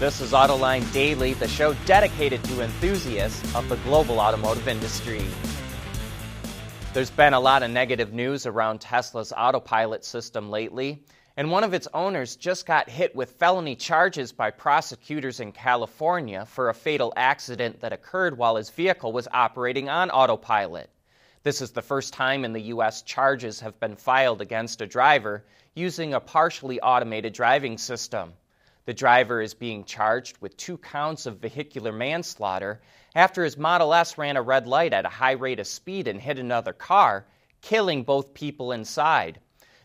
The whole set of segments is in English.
This is Autoline Daily, the show dedicated to enthusiasts of the global automotive industry. There's been a lot of negative news around Tesla's autopilot system lately, and one of its owners just got hit with felony charges by prosecutors in California for a fatal accident that occurred while his vehicle was operating on autopilot. This is the first time in the U.S. charges have been filed against a driver using a partially automated driving system. The driver is being charged with two counts of vehicular manslaughter after his Model S ran a red light at a high rate of speed and hit another car, killing both people inside.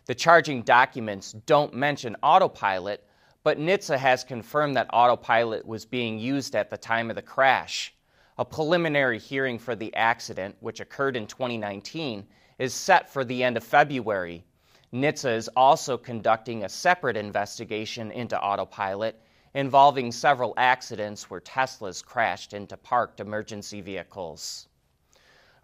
The charging documents don't mention autopilot, but NHTSA has confirmed that autopilot was being used at the time of the crash. A preliminary hearing for the accident, which occurred in 2019, is set for the end of February. NHTSA is also conducting a separate investigation into autopilot involving several accidents where Teslas crashed into parked emergency vehicles.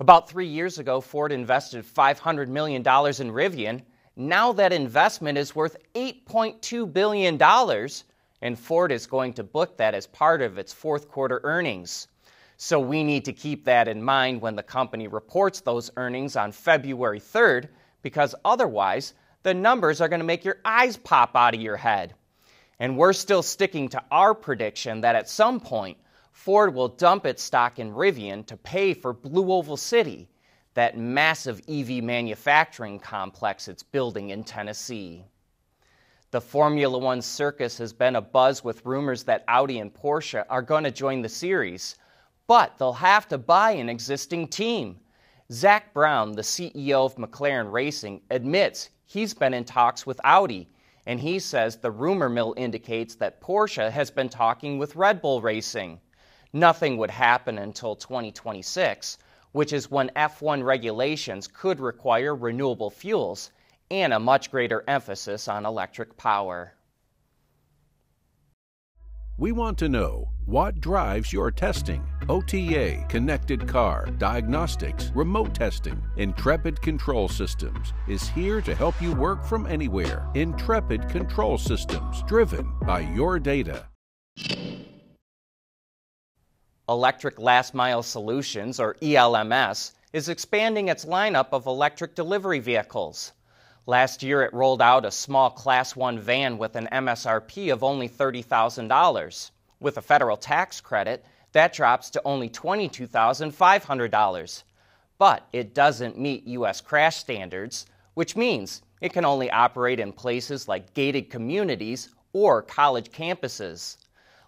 About three years ago, Ford invested $500 million in Rivian. Now that investment is worth $8.2 billion, and Ford is going to book that as part of its fourth quarter earnings. So we need to keep that in mind when the company reports those earnings on February 3rd, because otherwise, the numbers are going to make your eyes pop out of your head. And we're still sticking to our prediction that at some point, Ford will dump its stock in Rivian to pay for Blue Oval City, that massive EV manufacturing complex it's building in Tennessee. The Formula One circus has been a buzz with rumors that Audi and Porsche are going to join the series, but they'll have to buy an existing team. Zak Brown, the CEO of McLaren Racing, admits he's been in talks with Audi, and he says the rumor mill indicates that Porsche has been talking with Red Bull Racing. Nothing would happen until 2026, which is when F1 regulations could require renewable fuels and a much greater emphasis on electric power. We want to know what drives your testing. OTA, connected car, diagnostics, remote testing. Intrepid Control Systems is here to help you work from anywhere. Intrepid Control Systems, driven by your data. Electric Last Mile Solutions, or ELMS, is expanding its lineup of electric delivery vehicles. Last year, it rolled out a small Class 1 van with an MSRP of only $30,000. With a federal tax credit, that drops to only $22,500. But it doesn't meet U.S. crash standards, which means it can only operate in places like gated communities or college campuses.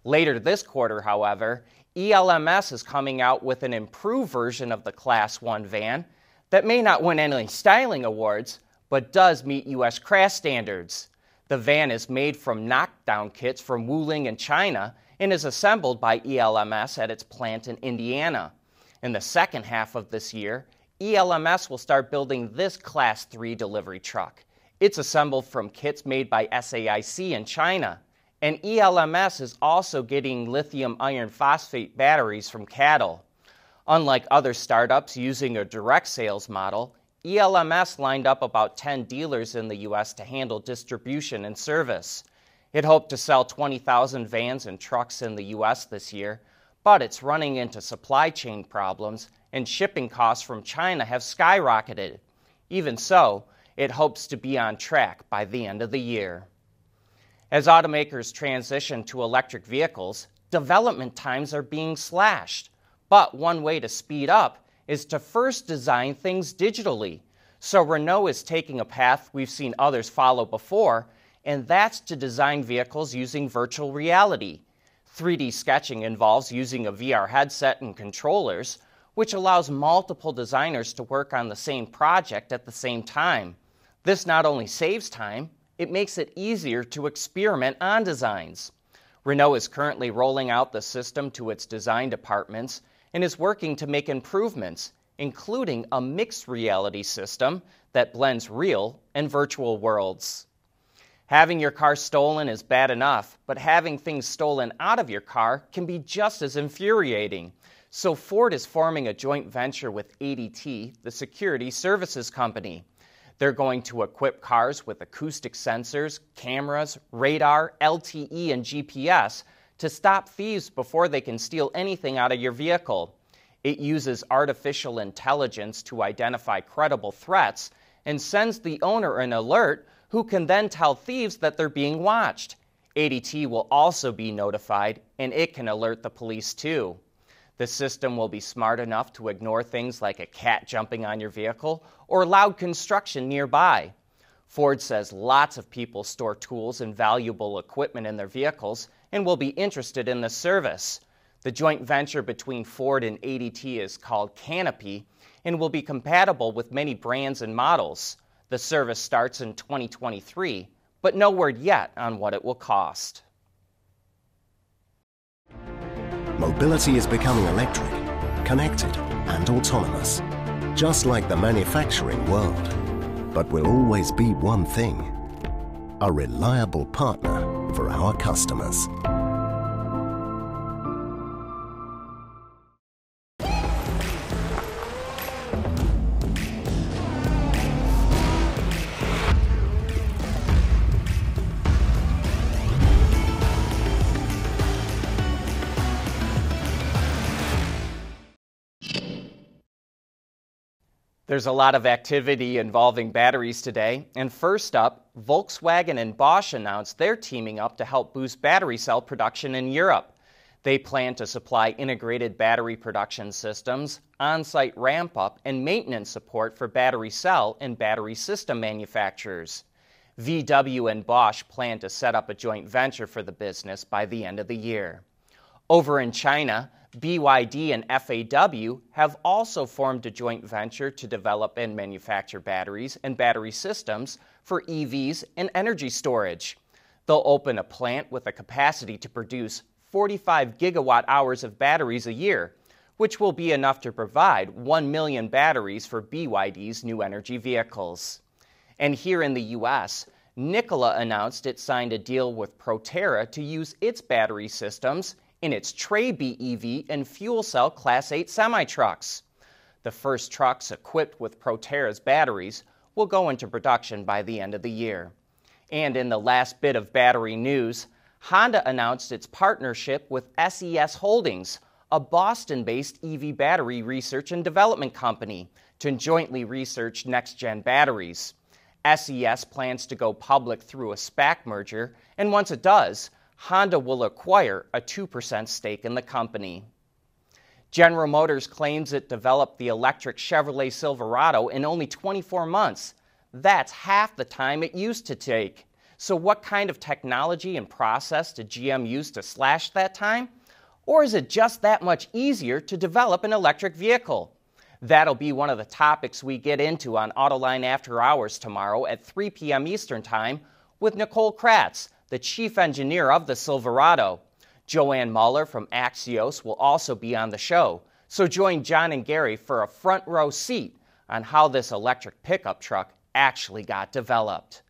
Later this quarter, however, ELMS is coming out with an improved version of the Class 1 van that may not win any styling awards, but does meet U.S. crash standards. The van is made from knockdown kits from Wuling in China and is assembled by ELMS at its plant in Indiana. In the second half of this year, ELMS will start building this Class 3 delivery truck. It's assembled from kits made by SAIC in China. And ELMS is also getting lithium iron phosphate batteries from CATL. Unlike other startups using a direct sales model, ELMS lined up about 10 dealers in the U.S. to handle distribution and service. It hoped to sell 20,000 vans and trucks in the U.S. this year, but it's running into supply chain problems and shipping costs from China have skyrocketed. Even so, it hopes to be on track by the end of the year. As automakers transition to electric vehicles, development times are being slashed. But one way to speed up is to first design things digitally. So Renault is taking a path we've seen others follow before and that's to design vehicles using virtual reality. 3D sketching involves using a VR headset and controllers, which allows multiple designers to work on the same project at the same time. This not only saves time, it makes it easier to experiment on designs. Renault is currently rolling out the system to its design departments and is working to make improvements, including a mixed reality system that blends real and virtual worlds. Having your car stolen is bad enough, but having things stolen out of your car can be just as infuriating. So Ford is forming a joint venture with ADT, the security services company. They're going to equip cars with acoustic sensors, cameras, radar, LTE, and GPS to stop thieves before they can steal anything out of your vehicle. It uses artificial intelligence to identify credible threats and sends the owner an alert who can then tell thieves that they're being watched. ADT will also be notified and it can alert the police too. The system will be smart enough to ignore things like a cat jumping on your vehicle or loud construction nearby. Ford says lots of people store tools and valuable equipment in their vehicles and will be interested in the service. The joint venture between Ford and ADT is called Canopy and will be compatible with many brands and models. The service starts in 2023, but no word yet on what it will cost. Mobility is becoming electric, connected, and autonomous, just like the manufacturing world. But will always be one thing a reliable partner for our customers. There's a lot of activity involving batteries today. And first up, Volkswagen and Bosch announced they're teaming up to help boost battery cell production in Europe. They plan to supply integrated battery production systems, on site ramp up, and maintenance support for battery cell and battery system manufacturers. VW and Bosch plan to set up a joint venture for the business by the end of the year. Over in China, BYD and FAW have also formed a joint venture to develop and manufacture batteries and battery systems for EVs and energy storage. They'll open a plant with a capacity to produce 45 gigawatt hours of batteries a year, which will be enough to provide 1 million batteries for BYD's new energy vehicles. And here in the U.S., Nikola announced it signed a deal with Proterra to use its battery systems in its Tre BEV and fuel cell Class 8 semi trucks. The first trucks equipped with Proterra's batteries will go into production by the end of the year. And in the last bit of battery news, Honda announced its partnership with SES Holdings, a Boston based EV battery research and development company, to jointly research next gen batteries. SES plans to go public through a SPAC merger, and once it does, Honda will acquire a 2% stake in the company. General Motors claims it developed the electric Chevrolet Silverado in only 24 months. That's half the time it used to take. So, what kind of technology and process did GM use to slash that time? Or is it just that much easier to develop an electric vehicle? That'll be one of the topics we get into on Autoline After Hours tomorrow at 3 p.m. Eastern Time with Nicole Kratz, the chief engineer of the Silverado. Joann Muller from Axios will also be on the show, so join John and Gary for a front row seat on how this electric pickup truck actually got developed.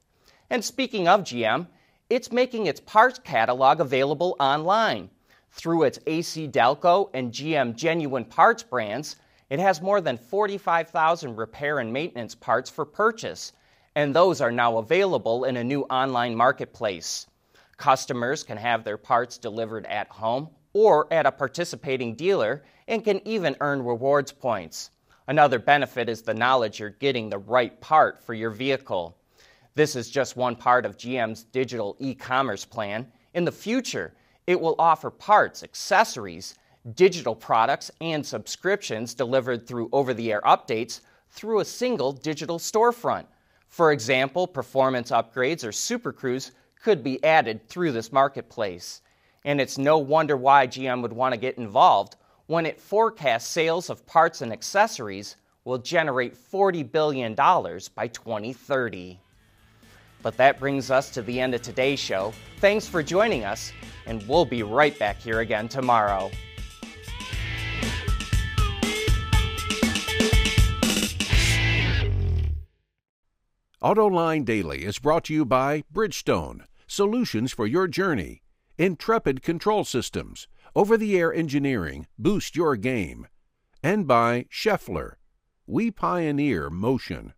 And speaking of GM, it's making its parts catalog available online. Through its AC Delco and GM Genuine Parts brands, it has more than 45,000 repair and maintenance parts for purchase, and those are now available in a new online marketplace. Customers can have their parts delivered at home or at a participating dealer and can even earn rewards points. Another benefit is the knowledge you're getting the right part for your vehicle. This is just one part of GM's digital e commerce plan. In the future, it will offer parts, accessories, digital products, and subscriptions delivered through over the air updates through a single digital storefront. For example, performance upgrades or Super Cruise could be added through this marketplace. And it's no wonder why GM would want to get involved when it forecasts sales of parts and accessories will generate $40 billion by 2030. But that brings us to the end of today's show. Thanks for joining us, and we'll be right back here again tomorrow. AutoLine Daily is brought to you by Bridgestone solutions for your journey, Intrepid Control Systems, over the air engineering, boost your game, and by Schaeffler. We pioneer motion.